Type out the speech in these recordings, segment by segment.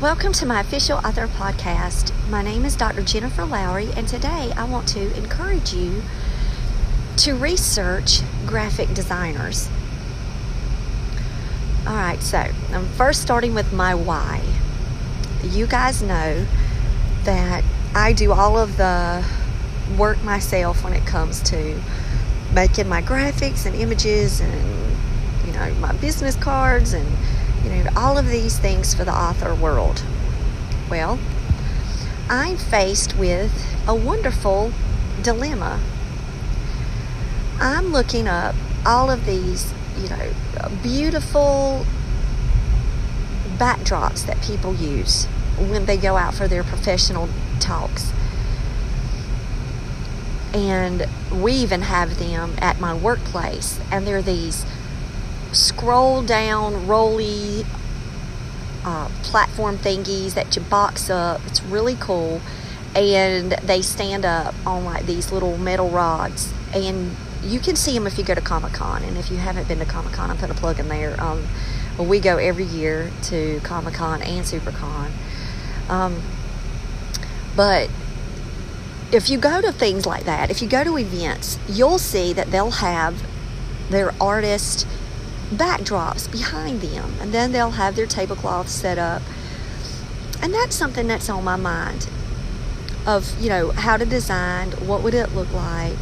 Welcome to my official author podcast. My name is Dr. Jennifer Lowry, and today I want to encourage you to research graphic designers. All right, so I'm first starting with my why. You guys know that I do all of the work myself when it comes to making my graphics and images and you know my business cards and you know, all of these things for the author world. Well, I'm faced with a wonderful dilemma. I'm looking up all of these, you know, beautiful backdrops that people use when they go out for their professional talks. And we even have them at my workplace, and they're these scroll down, rolly uh, platform thingies that you box up. It's really cool. And they stand up on like these little metal rods. And you can see them if you go to Comic Con. And if you haven't been to Comic Con, I put a plug in there. Um, we go every year to Comic Con and SuperCon. Um, but if you go to things like that, if you go to events, you'll see that they'll have their artist backdrops behind them. And then they'll have their tablecloths set up. And that's something that's on my mind of, you know, how to design, what would it look like.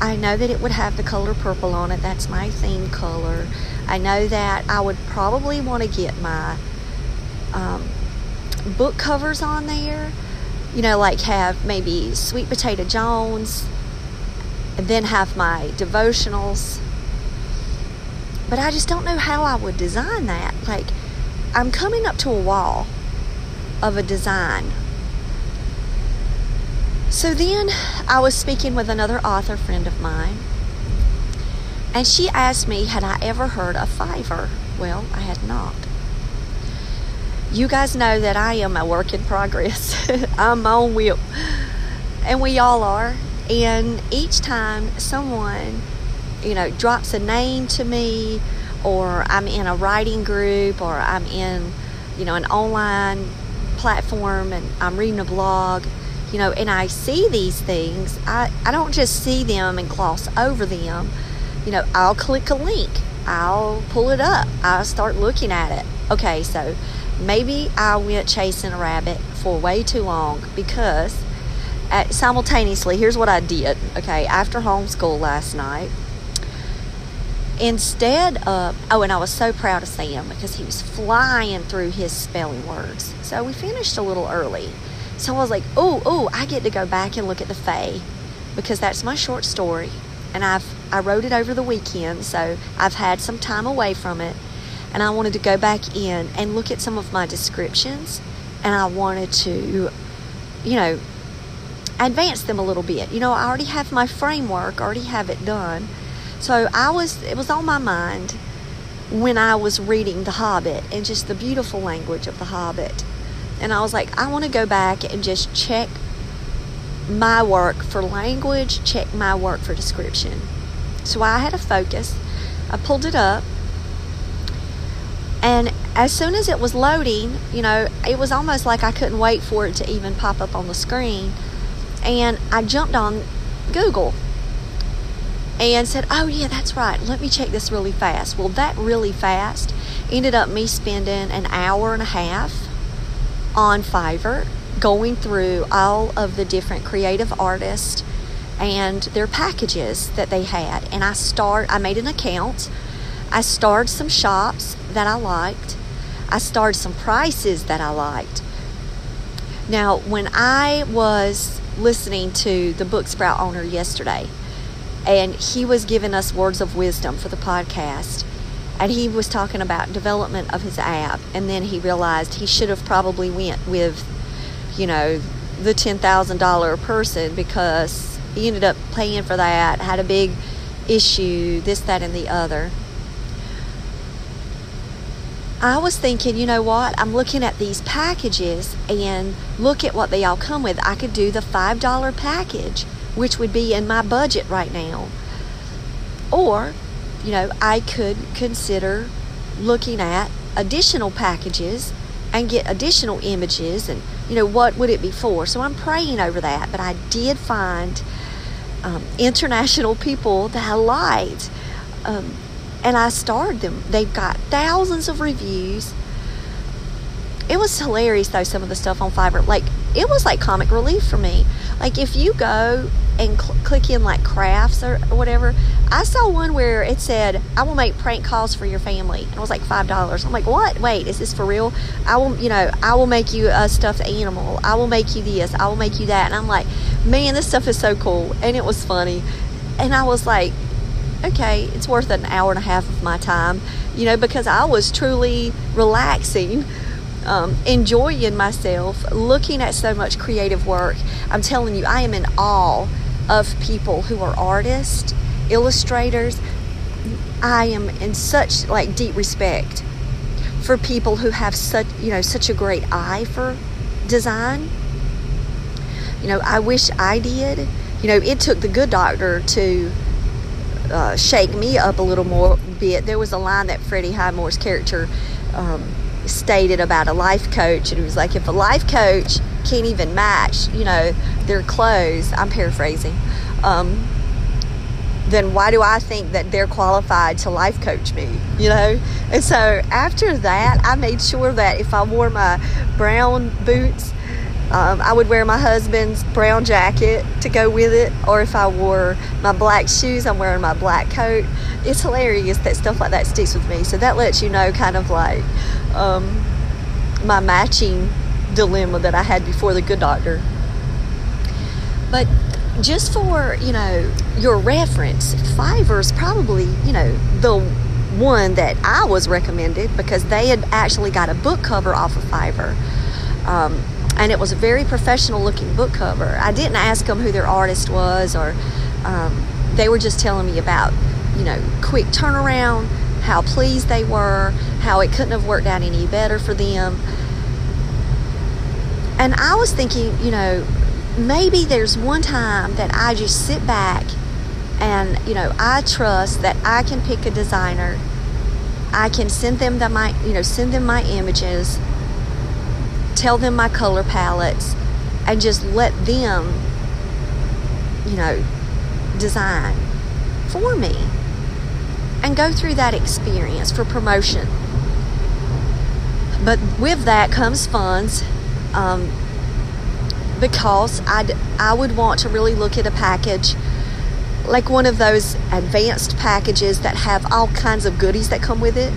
I know that it would have the color purple on it. That's my theme color. I know that I would probably want to get my um, book covers on there. You know, like have maybe Sweet Potato Jones, and then have my devotionals but I just don't know how I would design that. Like, I'm coming up to a wall of a design. So then I was speaking with another author friend of mine, and she asked me, had I ever heard of Fiverr? Well, I had not. You guys know that I am a work in progress. I'm my own whip, and we all are. And each time someone you know, drops a name to me, or I'm in a writing group, or I'm in, you know, an online platform and I'm reading a blog, you know, and I see these things, I, I don't just see them and gloss over them. You know, I'll click a link, I'll pull it up, I'll start looking at it. Okay, so maybe I went chasing a rabbit for way too long because at, simultaneously, here's what I did. Okay, after homeschool last night, instead of oh and i was so proud of sam because he was flying through his spelling words. So we finished a little early. So i was like oh oh i get to go back and look at the fae because that's my short story. And i've i wrote it over the weekend so i've had some time away from it. And i wanted to go back in and look at some of my descriptions and i wanted to you know advance them a little bit. You know i already have my framework already have it done so I was, it was on my mind when I was reading The Hobbit and just the beautiful language of The Hobbit. And I was like, I want to go back and just check my work for language, check my work for description. So I had a focus. I pulled it up. And as soon as it was loading, you know, it was almost like I couldn't wait for it to even pop up on the screen. And I jumped on Google and said, Oh, yeah, that's right. Let me check this really fast. Well, that really fast ended up me spending an hour and a half on Fiverr going through all of the different creative artists and their packages that they had. And I start I made an account. I starred some shops that I liked. I starred some prices that I liked. Now, when I was listening to the Book Sprout owner yesterday, and he was giving us words of wisdom for the podcast. And he was talking about development of his app, and then he realized he should have probably went with, you know, the ten thousand dollar person because he ended up paying for that, had a big issue, this, that, and the other. I was thinking, you know what? I'm looking at these packages and look at what they all come with. I could do the $5 package, which would be in my budget right now. Or, you know, I could consider looking at additional packages and get additional images and, you know, what would it be for? So I'm praying over that. But I did find um, international people that I liked. Um, and I starred them. They've got thousands of reviews. It was hilarious though, some of the stuff on Fiverr. Like, it was like comic relief for me. Like, if you go and cl- click in like crafts or, or, whatever, I saw one where it said, I will make prank calls for your family. And it was like $5. I'm like, what? Wait, is this for real? I will, you know, I will make you a stuffed animal. I will make you this. I will make you that. And I'm like, man, this stuff is so cool. And it was funny. And I was like, okay, it's worth an hour and a half of my time, you know, because I was truly relaxing, um, enjoying myself, looking at so much creative work. I'm telling you, I am in awe of people who are artists, illustrators. I am in such like deep respect for people who have such, you know, such a great eye for design. You know, I wish I did. You know, it took the good doctor to uh, shake me up a little more bit. There was a line that Freddie Highmore's character um, stated about a life coach, and it was like, if a life coach can't even match, you know, their clothes, I'm paraphrasing, um, then why do I think that they're qualified to life coach me? You know? And so after that, I made sure that if I wore my brown boots um, I would wear my husband's brown jacket to go with it, or if I wore my black shoes, I'm wearing my black coat. It's hilarious that stuff like that sticks with me. So that lets you know kind of like um, my matching dilemma that I had before the good doctor. But just for, you know, your reference, Fiverr's probably, you know, the one that I was recommended because they had actually got a book cover off of Fiverr. Um, and it was a very professional looking book cover. I didn't ask them who their artist was, or um, they were just telling me about, you know, quick turnaround, how pleased they were, how it couldn't have worked out any better for them. And I was thinking, you know, maybe there's one time that I just sit back and, you know, I trust that I can pick a designer. I can send them the my, you know, send them my images tell them my color palettes, and just let them, you know, design for me and go through that experience for promotion. But with that comes funds um, because I'd, I would want to really look at a package like one of those advanced packages that have all kinds of goodies that come with it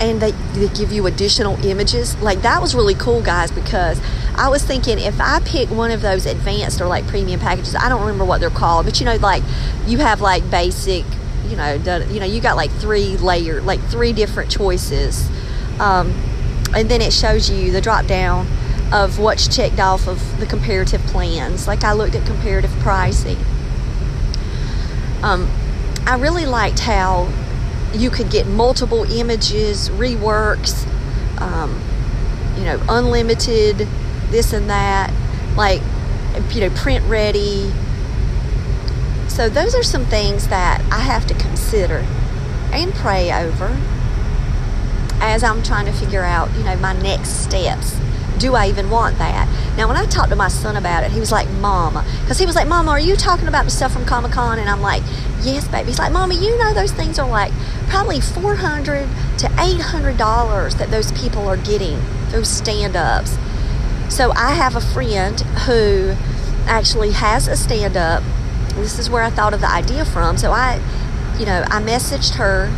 and they, they give you additional images. Like that was really cool, guys, because I was thinking if I pick one of those advanced or like premium packages, I don't remember what they're called, but you know, like you have like basic, you know, the, you know, you got like three layer, like three different choices, um, and then it shows you the drop down of what's checked off of the comparative plans. Like I looked at comparative pricing. Um, I really liked how you could get multiple images, reworks, um, you know, unlimited, this and that, like, you know, print ready. So, those are some things that I have to consider and pray over as I'm trying to figure out, you know, my next steps. Do I even want that? Now, when I talked to my son about it, he was like, Mama. Because he was like, Mama, are you talking about the stuff from Comic Con? And I'm like, Yes, baby. He's like, Mama, you know those things are like probably 400 to $800 that those people are getting, those stand ups. So I have a friend who actually has a stand up. This is where I thought of the idea from. So I, you know, I messaged her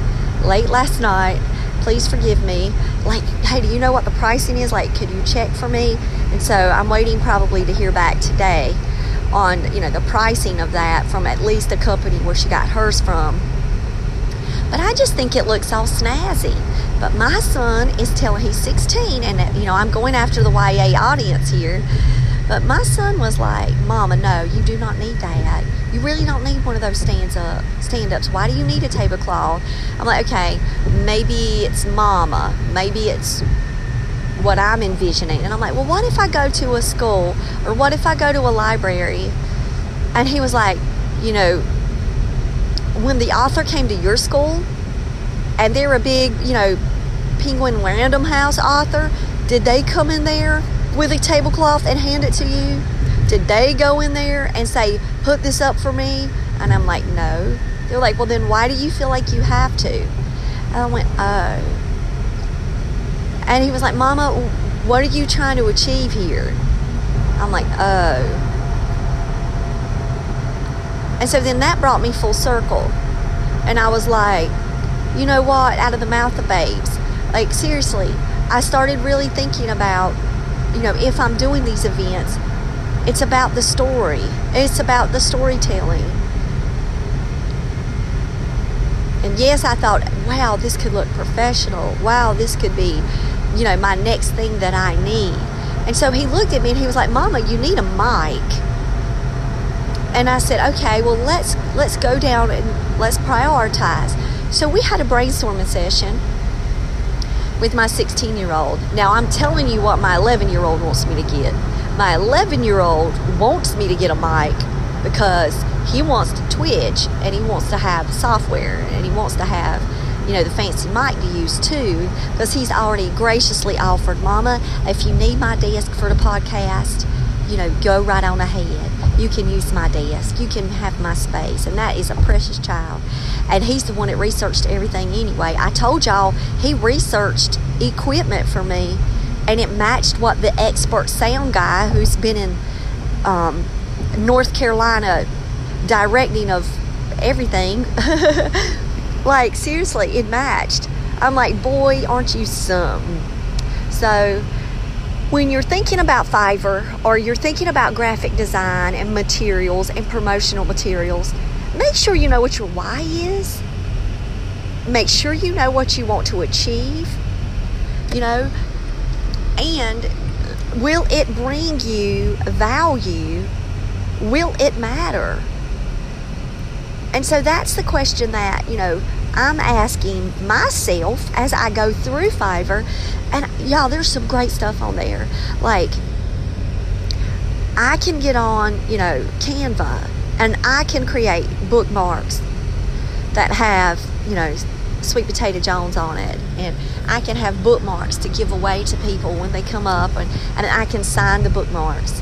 late last night. Please forgive me. Like, hey, do you know what the pricing is? Like, could you check for me? And so I'm waiting probably to hear back today on you know the pricing of that from at least the company where she got hers from. But I just think it looks all snazzy. But my son is telling he's 16, and you know I'm going after the YA audience here. But my son was like, "Mama, no, you do not need that. You really don't need one of those stands up stand ups. Why do you need a tablecloth?" I'm like, "Okay, maybe it's Mama. Maybe it's what I'm envisioning." And I'm like, "Well, what if I go to a school, or what if I go to a library?" And he was like, "You know, when the author came to your school, and they're a big, you know, Penguin Random House author, did they come in there?" With a tablecloth and hand it to you? Did they go in there and say, put this up for me? And I'm like, no. They're like, well, then why do you feel like you have to? And I went, oh. And he was like, Mama, what are you trying to achieve here? I'm like, oh. And so then that brought me full circle. And I was like, you know what? Out of the mouth of babes. Like, seriously, I started really thinking about you know, if I'm doing these events, it's about the story. It's about the storytelling. And yes, I thought, wow, this could look professional. Wow, this could be, you know, my next thing that I need. And so he looked at me and he was like, "Mama, you need a mic." And I said, "Okay, well, let's let's go down and let's prioritize." So we had a brainstorming session with my 16 year old. Now, I'm telling you what my 11 year old wants me to get. My 11 year old wants me to get a mic because he wants to twitch and he wants to have software and he wants to have you know the fancy mic to use too because he's already graciously offered mama if you need my desk for the podcast you know go right on ahead you can use my desk you can have my space and that is a precious child and he's the one that researched everything anyway. I told y'all he researched equipment for me, and it matched what the expert sound guy who's been in um, North Carolina directing of everything. like seriously, it matched. I'm like, boy, aren't you some? So when you're thinking about Fiverr or you're thinking about graphic design and materials and promotional materials, make sure you know what your why is. Make sure you know what you want to achieve, you know, and will it bring you value? Will it matter? And so that's the question that, you know, I'm asking myself as I go through Fiverr. And y'all, there's some great stuff on there. Like, I can get on, you know, Canva and I can create bookmarks that have, you know, sweet potato Jones on it, and I can have bookmarks to give away to people when they come up, and, and I can sign the bookmarks,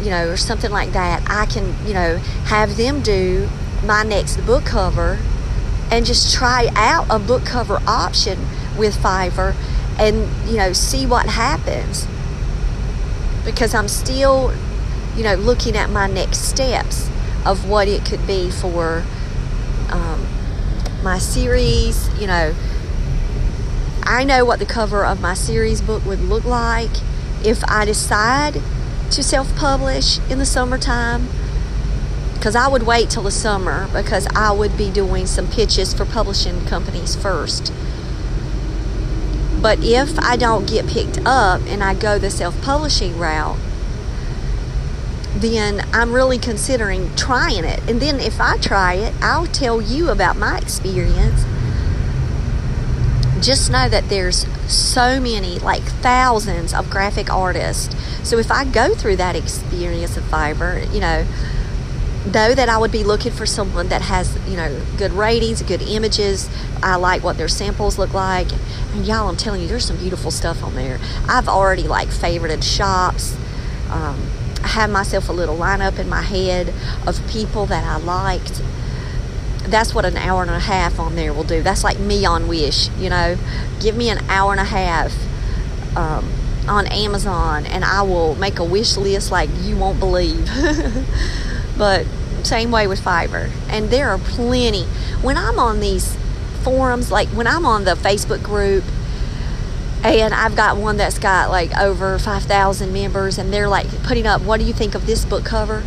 you know, or something like that. I can, you know, have them do my next book cover and just try out a book cover option with Fiverr and, you know, see what happens. Because I'm still, you know, looking at my next steps of what it could be for um, my series. You know, I know what the cover of my series book would look like if I decide to self publish in the summertime. Because I would wait till the summer because I would be doing some pitches for publishing companies first. But if I don't get picked up and I go the self publishing route, then I'm really considering trying it. And then if I try it, I'll tell you about my experience. Just know that there's so many, like thousands of graphic artists. So if I go through that experience of Fiverr, you know, know that I would be looking for someone that has, you know, good ratings, good images. I like what their samples look like. And y'all, I'm telling you, there's some beautiful stuff on there. I've already like favorited shops. Um, I have myself a little lineup in my head of people that I liked. That's what an hour and a half on there will do. That's like me on Wish, you know. Give me an hour and a half um, on Amazon, and I will make a wish list like you won't believe. but same way with Fiverr, and there are plenty. When I'm on these forums, like when I'm on the Facebook group and I've got one that's got like over 5,000 members, and they're like putting up, What do you think of this book cover?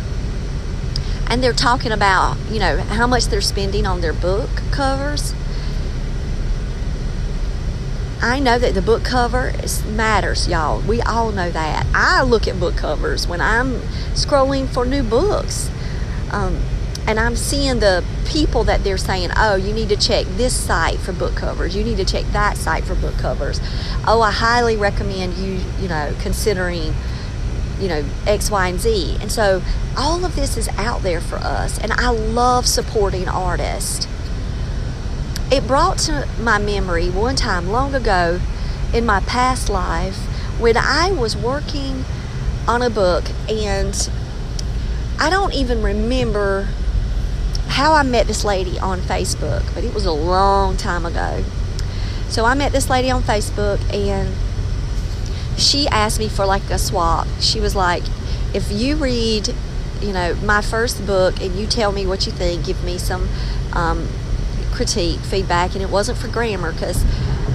and they're talking about, you know, how much they're spending on their book covers. I know that the book cover matters, y'all. We all know that. I look at book covers when I'm scrolling for new books. Um, and I'm seeing the people that they're saying, oh, you need to check this site for book covers. You need to check that site for book covers. Oh, I highly recommend you, you know, considering, you know, X, Y, and Z. And so all of this is out there for us. And I love supporting artists. It brought to my memory one time long ago in my past life when I was working on a book and I don't even remember how I met this lady on Facebook, but it was a long time ago. So I met this lady on Facebook and she asked me for like a swap. She was like, if you read, you know, my first book and you tell me what you think, give me some um, critique, feedback, and it wasn't for grammar because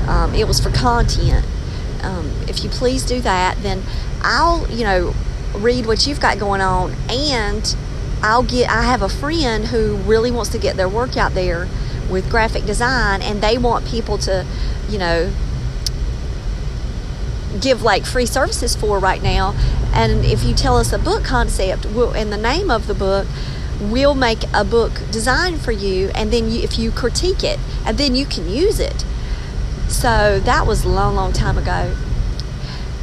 um, it was for content. Um, if you please do that, then I'll, you know, read what you've got going on and I'll get I have a friend who really wants to get their work out there with graphic design and they want people to, you know, give like free services for right now. And if you tell us a book concept we'll, and the name of the book, we'll make a book design for you and then you, if you critique it and then you can use it. So that was a long, long time ago.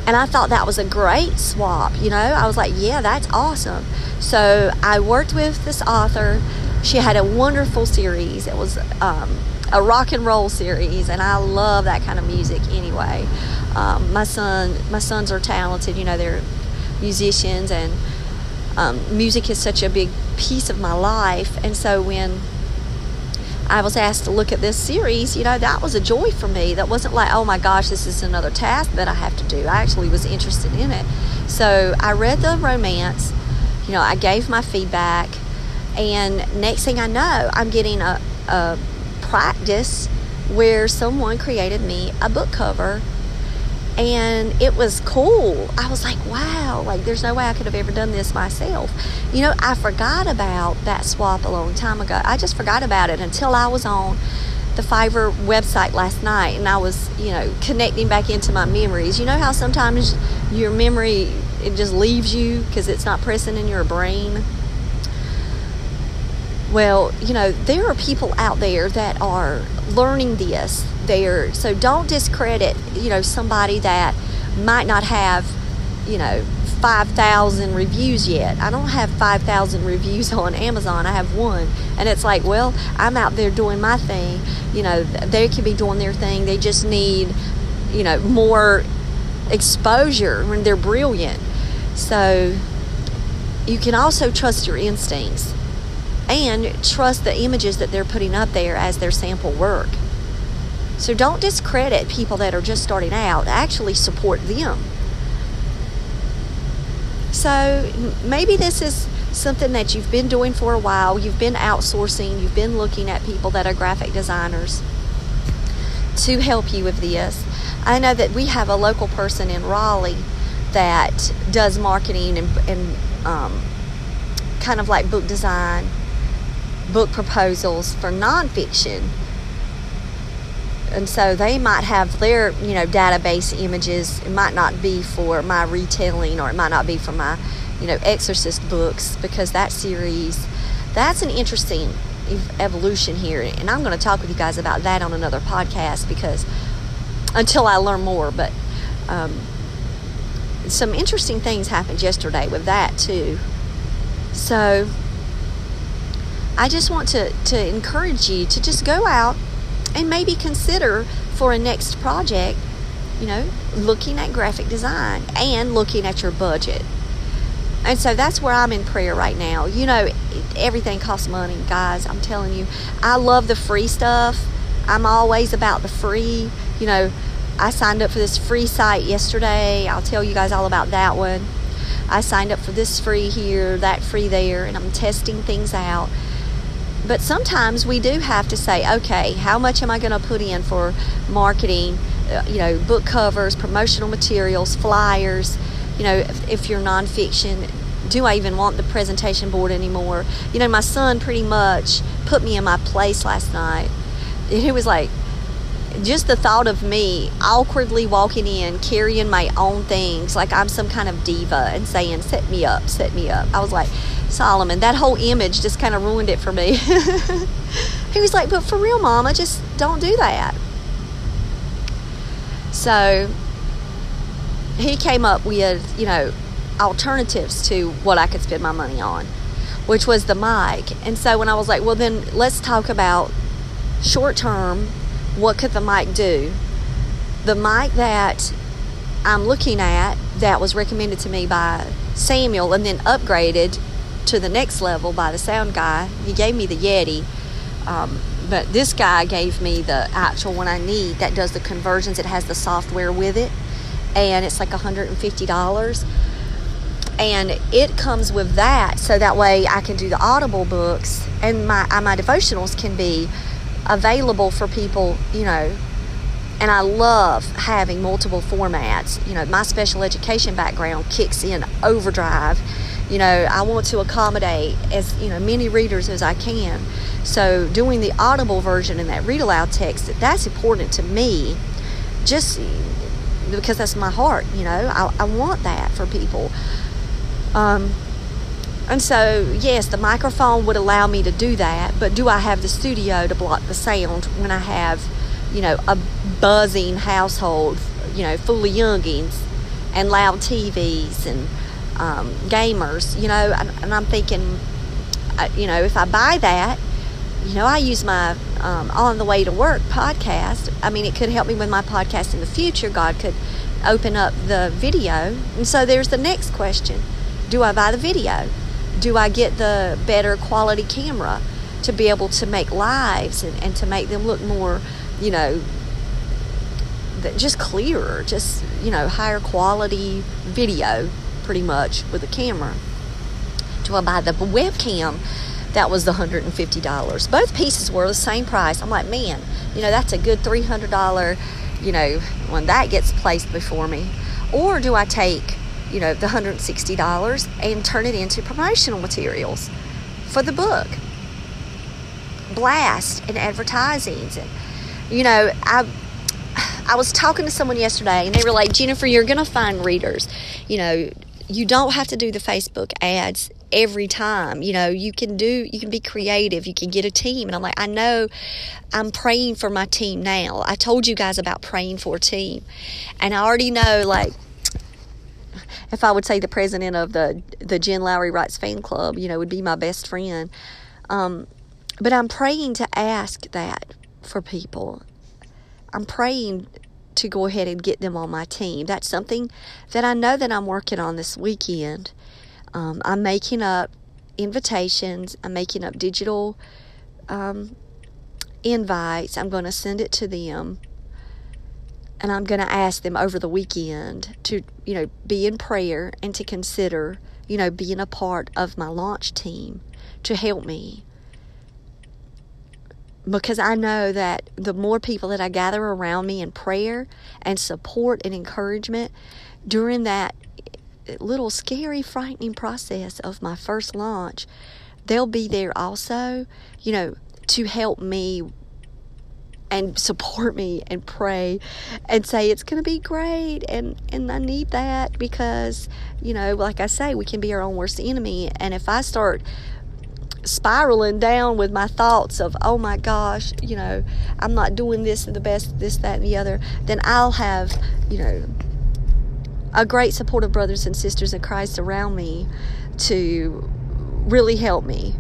And I thought that was a great swap, you know. I was like, yeah, that's awesome. So I worked with this author. She had a wonderful series. It was um, a rock and roll series, and I love that kind of music anyway. Um, my son, my sons are talented. You know, they're musicians, and um, music is such a big piece of my life. And so when I was asked to look at this series, you know, that was a joy for me. That wasn't like, oh my gosh, this is another task that I have to do. I actually was interested in it. So I read the romance, you know, I gave my feedback, and next thing I know, I'm getting a, a practice where someone created me a book cover and it was cool. I was like, wow, like there's no way I could have ever done this myself. You know, I forgot about that swap a long time ago. I just forgot about it until I was on the Fiverr website last night and I was, you know, connecting back into my memories. You know how sometimes your memory it just leaves you because it's not pressing in your brain? Well, you know, there are people out there that are learning this there. So don't discredit, you know, somebody that might not have, you know, 5,000 reviews yet. I don't have 5,000 reviews on Amazon. I have one. And it's like, well, I'm out there doing my thing. You know, they could be doing their thing. They just need, you know, more exposure when they're brilliant. So you can also trust your instincts and trust the images that they're putting up there as their sample work. So don't discredit people that are just starting out, actually support them. So maybe this is something that you've been doing for a while, you've been outsourcing, you've been looking at people that are graphic designers to help you with this. I know that we have a local person in Raleigh that does marketing and, and um, kind of like book design, book proposals for nonfiction and so they might have their you know database images. It might not be for my retelling or it might not be for my you know exorcist books because that series that's an interesting evolution here. And i'm going to talk with you guys about that on another podcast because until i learn more but um, some interesting things happened yesterday with that too. So i just want to, to encourage you to just go out and maybe consider for a next project, you know, looking at graphic design and looking at your budget. And so that's where I'm in prayer right now. You know, everything costs money, guys. I'm telling you. I love the free stuff. I'm always about the free. You know, I signed up for this free site yesterday. I'll tell you guys all about that one. I signed up for this free here, that free there, and I'm testing things out. But sometimes we do have to say, okay, how much am I going to put in for marketing, uh, you know, book covers, promotional materials, flyers, you know, if, if you're nonfiction, do I even want the presentation board anymore? You know, my son pretty much put me in my place last night. It was like just the thought of me awkwardly walking in carrying my own things like I'm some kind of diva and saying, Set me up, set me up. I was like, Solomon, that whole image just kind of ruined it for me. he was like, But for real, Mama, just don't do that. So he came up with, you know, alternatives to what I could spend my money on, which was the mic. And so when I was like, well, then let's talk about short term, what could the mic do? The mic that I'm looking at that was recommended to me by Samuel and then upgraded to the next level by the sound guy. He gave me the Yeti. Um, but this guy gave me the actual one I need that does the conversions. It has the software with it, and it's like $150 and it comes with that so that way i can do the audible books and my uh, my devotionals can be available for people you know and i love having multiple formats you know my special education background kicks in overdrive you know i want to accommodate as you know many readers as i can. So doing the audible version and that read aloud text that's important to me. Just because that's my heart you know i, I want that for people. Um, and so, yes, the microphone would allow me to do that, but do I have the studio to block the sound when I have, you know, a buzzing household, you know, full of youngins and loud TVs and um, gamers, you know? And, and I'm thinking, uh, you know, if I buy that, you know, I use my um, On the Way to Work podcast. I mean, it could help me with my podcast in the future. God could open up the video. And so there's the next question do I buy the video? Do I get the better quality camera to be able to make lives and, and to make them look more, you know, just clearer, just, you know, higher quality video pretty much with a camera? Do I buy the webcam? That was the $150. Both pieces were the same price. I'm like, man, you know, that's a good $300, you know, when that gets placed before me. Or do I take you know, the $160 and turn it into promotional materials for the book. Blast and advertising. And, you know, I I was talking to someone yesterday and they were like, Jennifer, you're going to find readers. You know, you don't have to do the Facebook ads every time. You know, you can do, you can be creative, you can get a team. And I'm like, I know I'm praying for my team now. I told you guys about praying for a team. And I already know, like, if I would say the president of the the Jen Lowry Writes fan club, you know, would be my best friend. Um, but I'm praying to ask that for people. I'm praying to go ahead and get them on my team. That's something that I know that I'm working on this weekend. Um, I'm making up invitations. I'm making up digital um, invites. I'm going to send it to them and I'm going to ask them over the weekend to, you know, be in prayer and to consider, you know, being a part of my launch team to help me. Because I know that the more people that I gather around me in prayer and support and encouragement during that little scary, frightening process of my first launch, they'll be there also, you know, to help me and support me and pray and say it's going to be great and and I need that because you know like I say we can be our own worst enemy. And if I start spiraling down with my thoughts of oh my gosh you know I'm not doing this the best this that and the other then I'll have you know a great support of brothers and sisters in Christ around me to really help me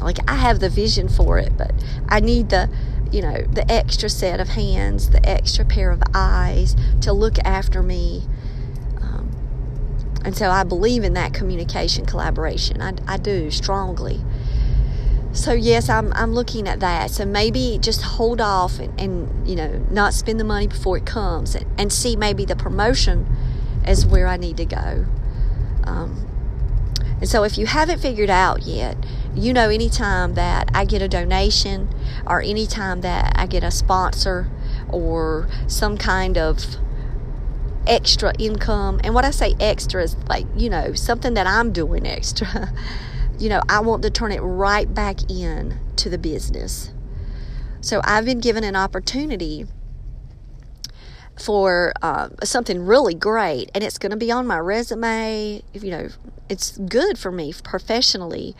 like I have the vision for it but I need the you know, the extra set of hands, the extra pair of eyes to look after me. And so I believe in that communication collaboration. I, I do strongly. So yes, I'm I'm looking at that. So maybe just hold off and, and you know not spend the money before it comes, and, and see maybe the promotion is where I need to go. Um, and so if you haven't figured out yet, you know, anytime that I get a donation or anytime that I get a sponsor or some kind of extra income. And what I say extra is like, you know, something that I'm doing extra. you know, I want to turn it right back in to the business. So I've been given an opportunity for uh, something really great, and it's going to be on my resume. You know, it's good for me professionally.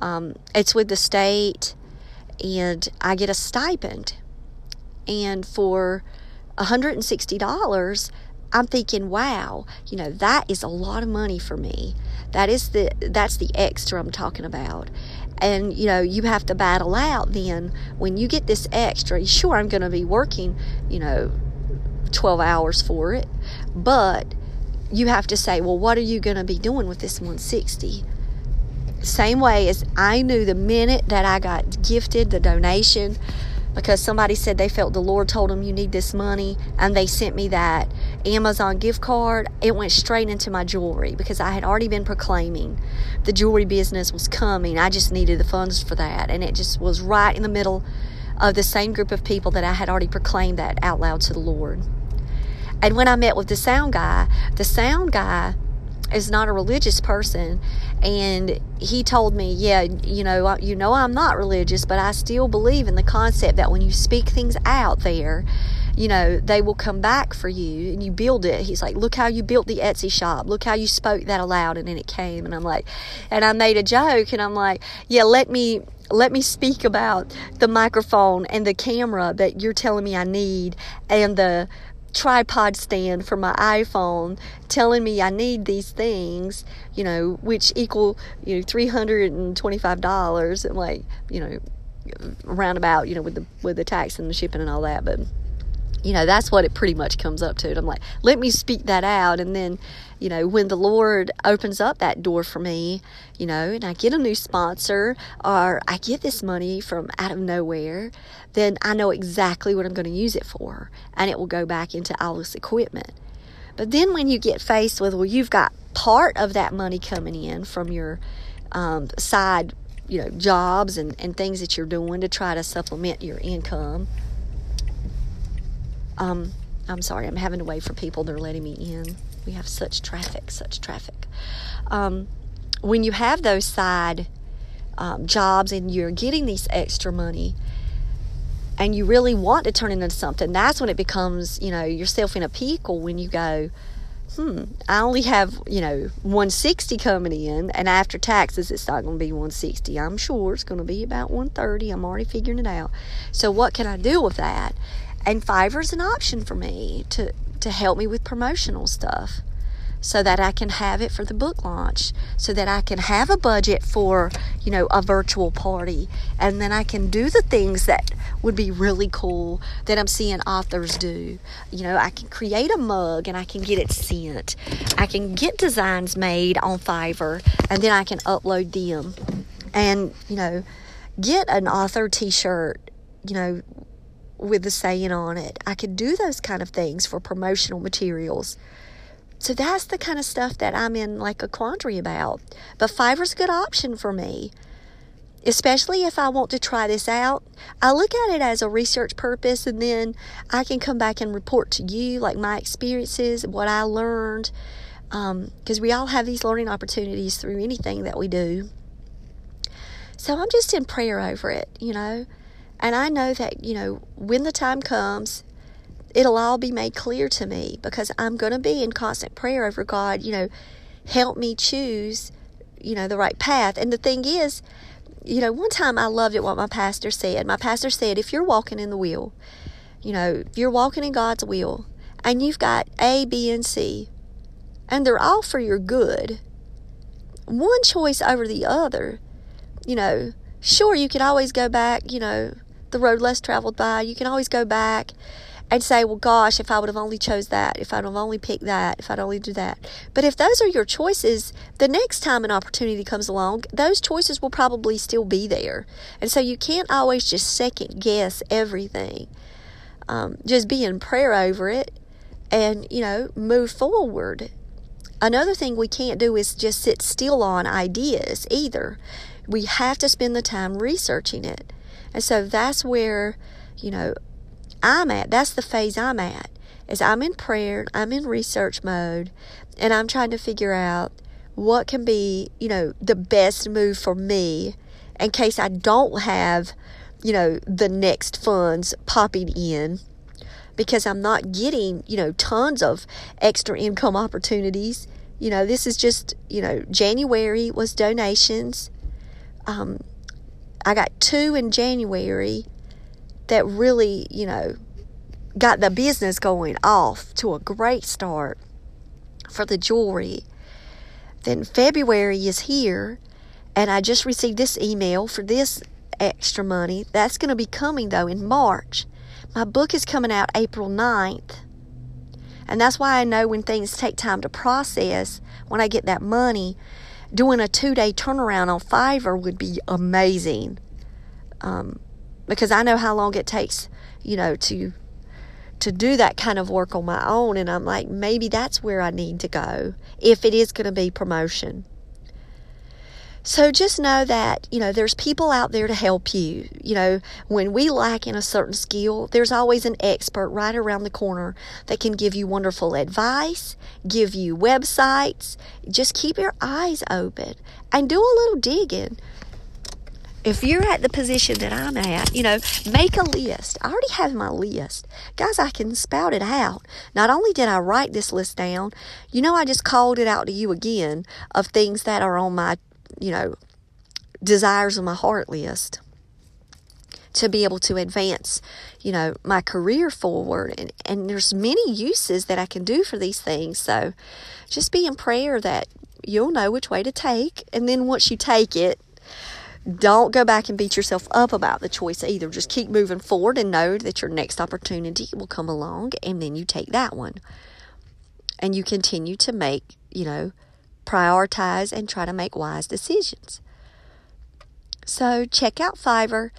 Um, it's with the state, and I get a stipend. And for $160, I'm thinking, wow, you know, that is a lot of money for me. That is the that's the extra I'm talking about. And you know, you have to battle out then when you get this extra, sure I'm going to be working, you know, 12 hours for it, but you have to say, well, what are you going to be doing with this 160? Same way as I knew the minute that I got gifted the donation because somebody said they felt the Lord told them you need this money and they sent me that Amazon gift card. It went straight into my jewelry because I had already been proclaiming the jewelry business was coming. I just needed the funds for that and it just was right in the middle of the same group of people that I had already proclaimed that out loud to the Lord. And when I met with the sound guy, the sound guy is not a religious person. And he told me yeah you know you know I'm not religious but I still believe in the concept that when you speak things out there you know they will come back for you and you build it. He's like look how you built the Etsy shop. Look how you spoke that aloud. And then it came and I'm like and I made a joke and I'm like yeah let me let me speak about the microphone and the camera that you're telling me I need and the tripod stand for my iPhone telling me I need these things, you know, which equal, you know, $325 and like, you know, roundabout, you know, with the with the tax and the shipping and all that, but you know, that's what it pretty much comes up to. And I'm like, let me speak that out and then you know, when the Lord opens up that door for me, you know, and I get a new sponsor or I get this money from out of nowhere, then I know exactly what I'm going to use it for. And it will go back into all this equipment. But then when you get faced with, well, you've got part of that money coming in from your um, side, you know, jobs and, and things that you're doing to try to supplement your income. Um, I'm sorry, I'm having to wait for people. They're letting me in. We have such traffic, such traffic. Um, when you have those side um, jobs and you're getting these extra money and you really want to turn it into something, that's when it becomes, you know, yourself in a pickle when you go, hmm, I only have, you know, 160 coming in, and after taxes, it's not going to be 160. I'm sure it's going to be about 130. I'm already figuring it out. So, what can I do with that? And Fiverr's an option for me to to help me with promotional stuff so that I can have it for the book launch, so that I can have a budget for, you know, a virtual party, and then I can do the things that would be really cool that I'm seeing authors do. You know, I can create a mug and I can get it sent. I can get designs made on Fiverr and then I can upload them. And, you know, get an author t shirt, you know, with the saying on it. I could do those kind of things for promotional materials. So that's the kind of stuff that I'm in like a quandary about. But Fiverr's a good option for me, especially if I want to try this out. I look at it as a research purpose and then I can come back and report to you like my experiences, what I learned. Because um, we all have these learning opportunities through anything that we do. So I'm just in prayer over it, you know. And I know that, you know, when the time comes, it'll all be made clear to me because I'm going to be in constant prayer over God, you know, help me choose, you know, the right path. And the thing is, you know, one time I loved it what my pastor said. My pastor said, if you're walking in the will, you know, if you're walking in God's will and you've got A, B, and C, and they're all for your good, one choice over the other, you know, sure, you can always go back, you know, the road less traveled by. You can always go back and say, well, gosh, if I would have only chose that, if I'd have only picked that, if I'd only do that. But if those are your choices, the next time an opportunity comes along, those choices will probably still be there. And so you can't always just second guess everything. Um, just be in prayer over it and, you know, move forward. Another thing we can't do is just sit still on ideas either. We have to spend the time researching it. And so that's where, you know, I'm at. That's the phase I'm at. is I'm in prayer, I'm in research mode, and I'm trying to figure out what can be, you know, the best move for me in case I don't have, you know, the next funds popping in because I'm not getting, you know, tons of extra income opportunities. You know, this is just, you know, January was donations. Um, I got two in January that really, you know, got the business going off to a great start for the jewelry. Then February is here, and I just received this email for this extra money. That's going to be coming though in March. My book is coming out April 9th. And that's why I know when things take time to process, when I get that money, doing a two day turnaround on Fiverr would be amazing. Um, because I know how long it takes, you know, to to do that kind of work on my own and I'm like maybe that's where I need to go if it is going to be promotion. So just know that, you know, there's people out there to help you. You know, when we lack in a certain skill, there's always an expert right around the corner that can give you wonderful advice, give you websites. Just keep your eyes open and do a little digging if you're at the position that I'm at, you know, make a list. I already have my list. Guys, I can spout it out. Not only did I write this list down, you know, I just called it out to you again of things that are on my, you know, desires of my heart list to be able to advance, you know, my career forward. And, and there's many uses that I can do for these things. So just be in prayer that you'll know which way to take. And then once you take it, don't go back and beat yourself up about the choice either. Just keep moving forward and know that your next opportunity will come along and then you take that one. And you continue to make, you know, prioritize and try to make wise decisions. So check out Fiverr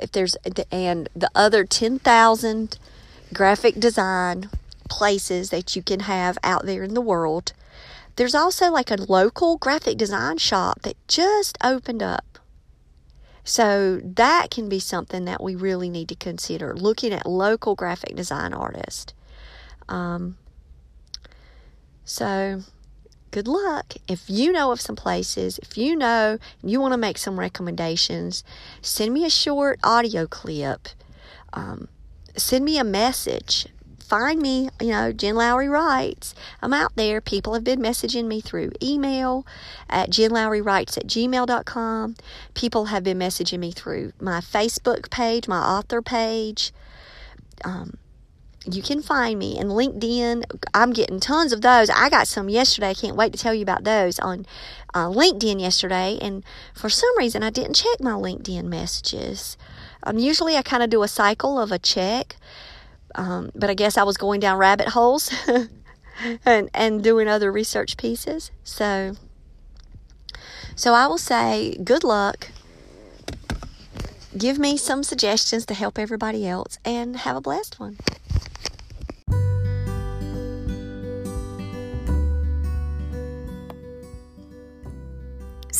if there's and the other 10,000 graphic design places that you can have out there in the world. There's also like a local graphic design shop that just opened up so that can be something that we really need to consider looking at local graphic design artists. Um, so good luck. If you know of some places, if you know you want to make some recommendations, send me a short audio clip. Um, send me a message find me, you know, Jen Lowry Writes. I'm out there. People have been messaging me through email at jenlowrywrites at gmail.com. People have been messaging me through my Facebook page, my author page. Um, you can find me in LinkedIn. I'm getting tons of those. I got some yesterday. I can't wait to tell you about those on uh, LinkedIn yesterday. And for some reason, I didn't check my LinkedIn messages. Um, usually, I kind of do a cycle of a check. Um, but I guess I was going down rabbit holes and and doing other research pieces. So so I will say good luck. Give me some suggestions to help everybody else and have a blessed one.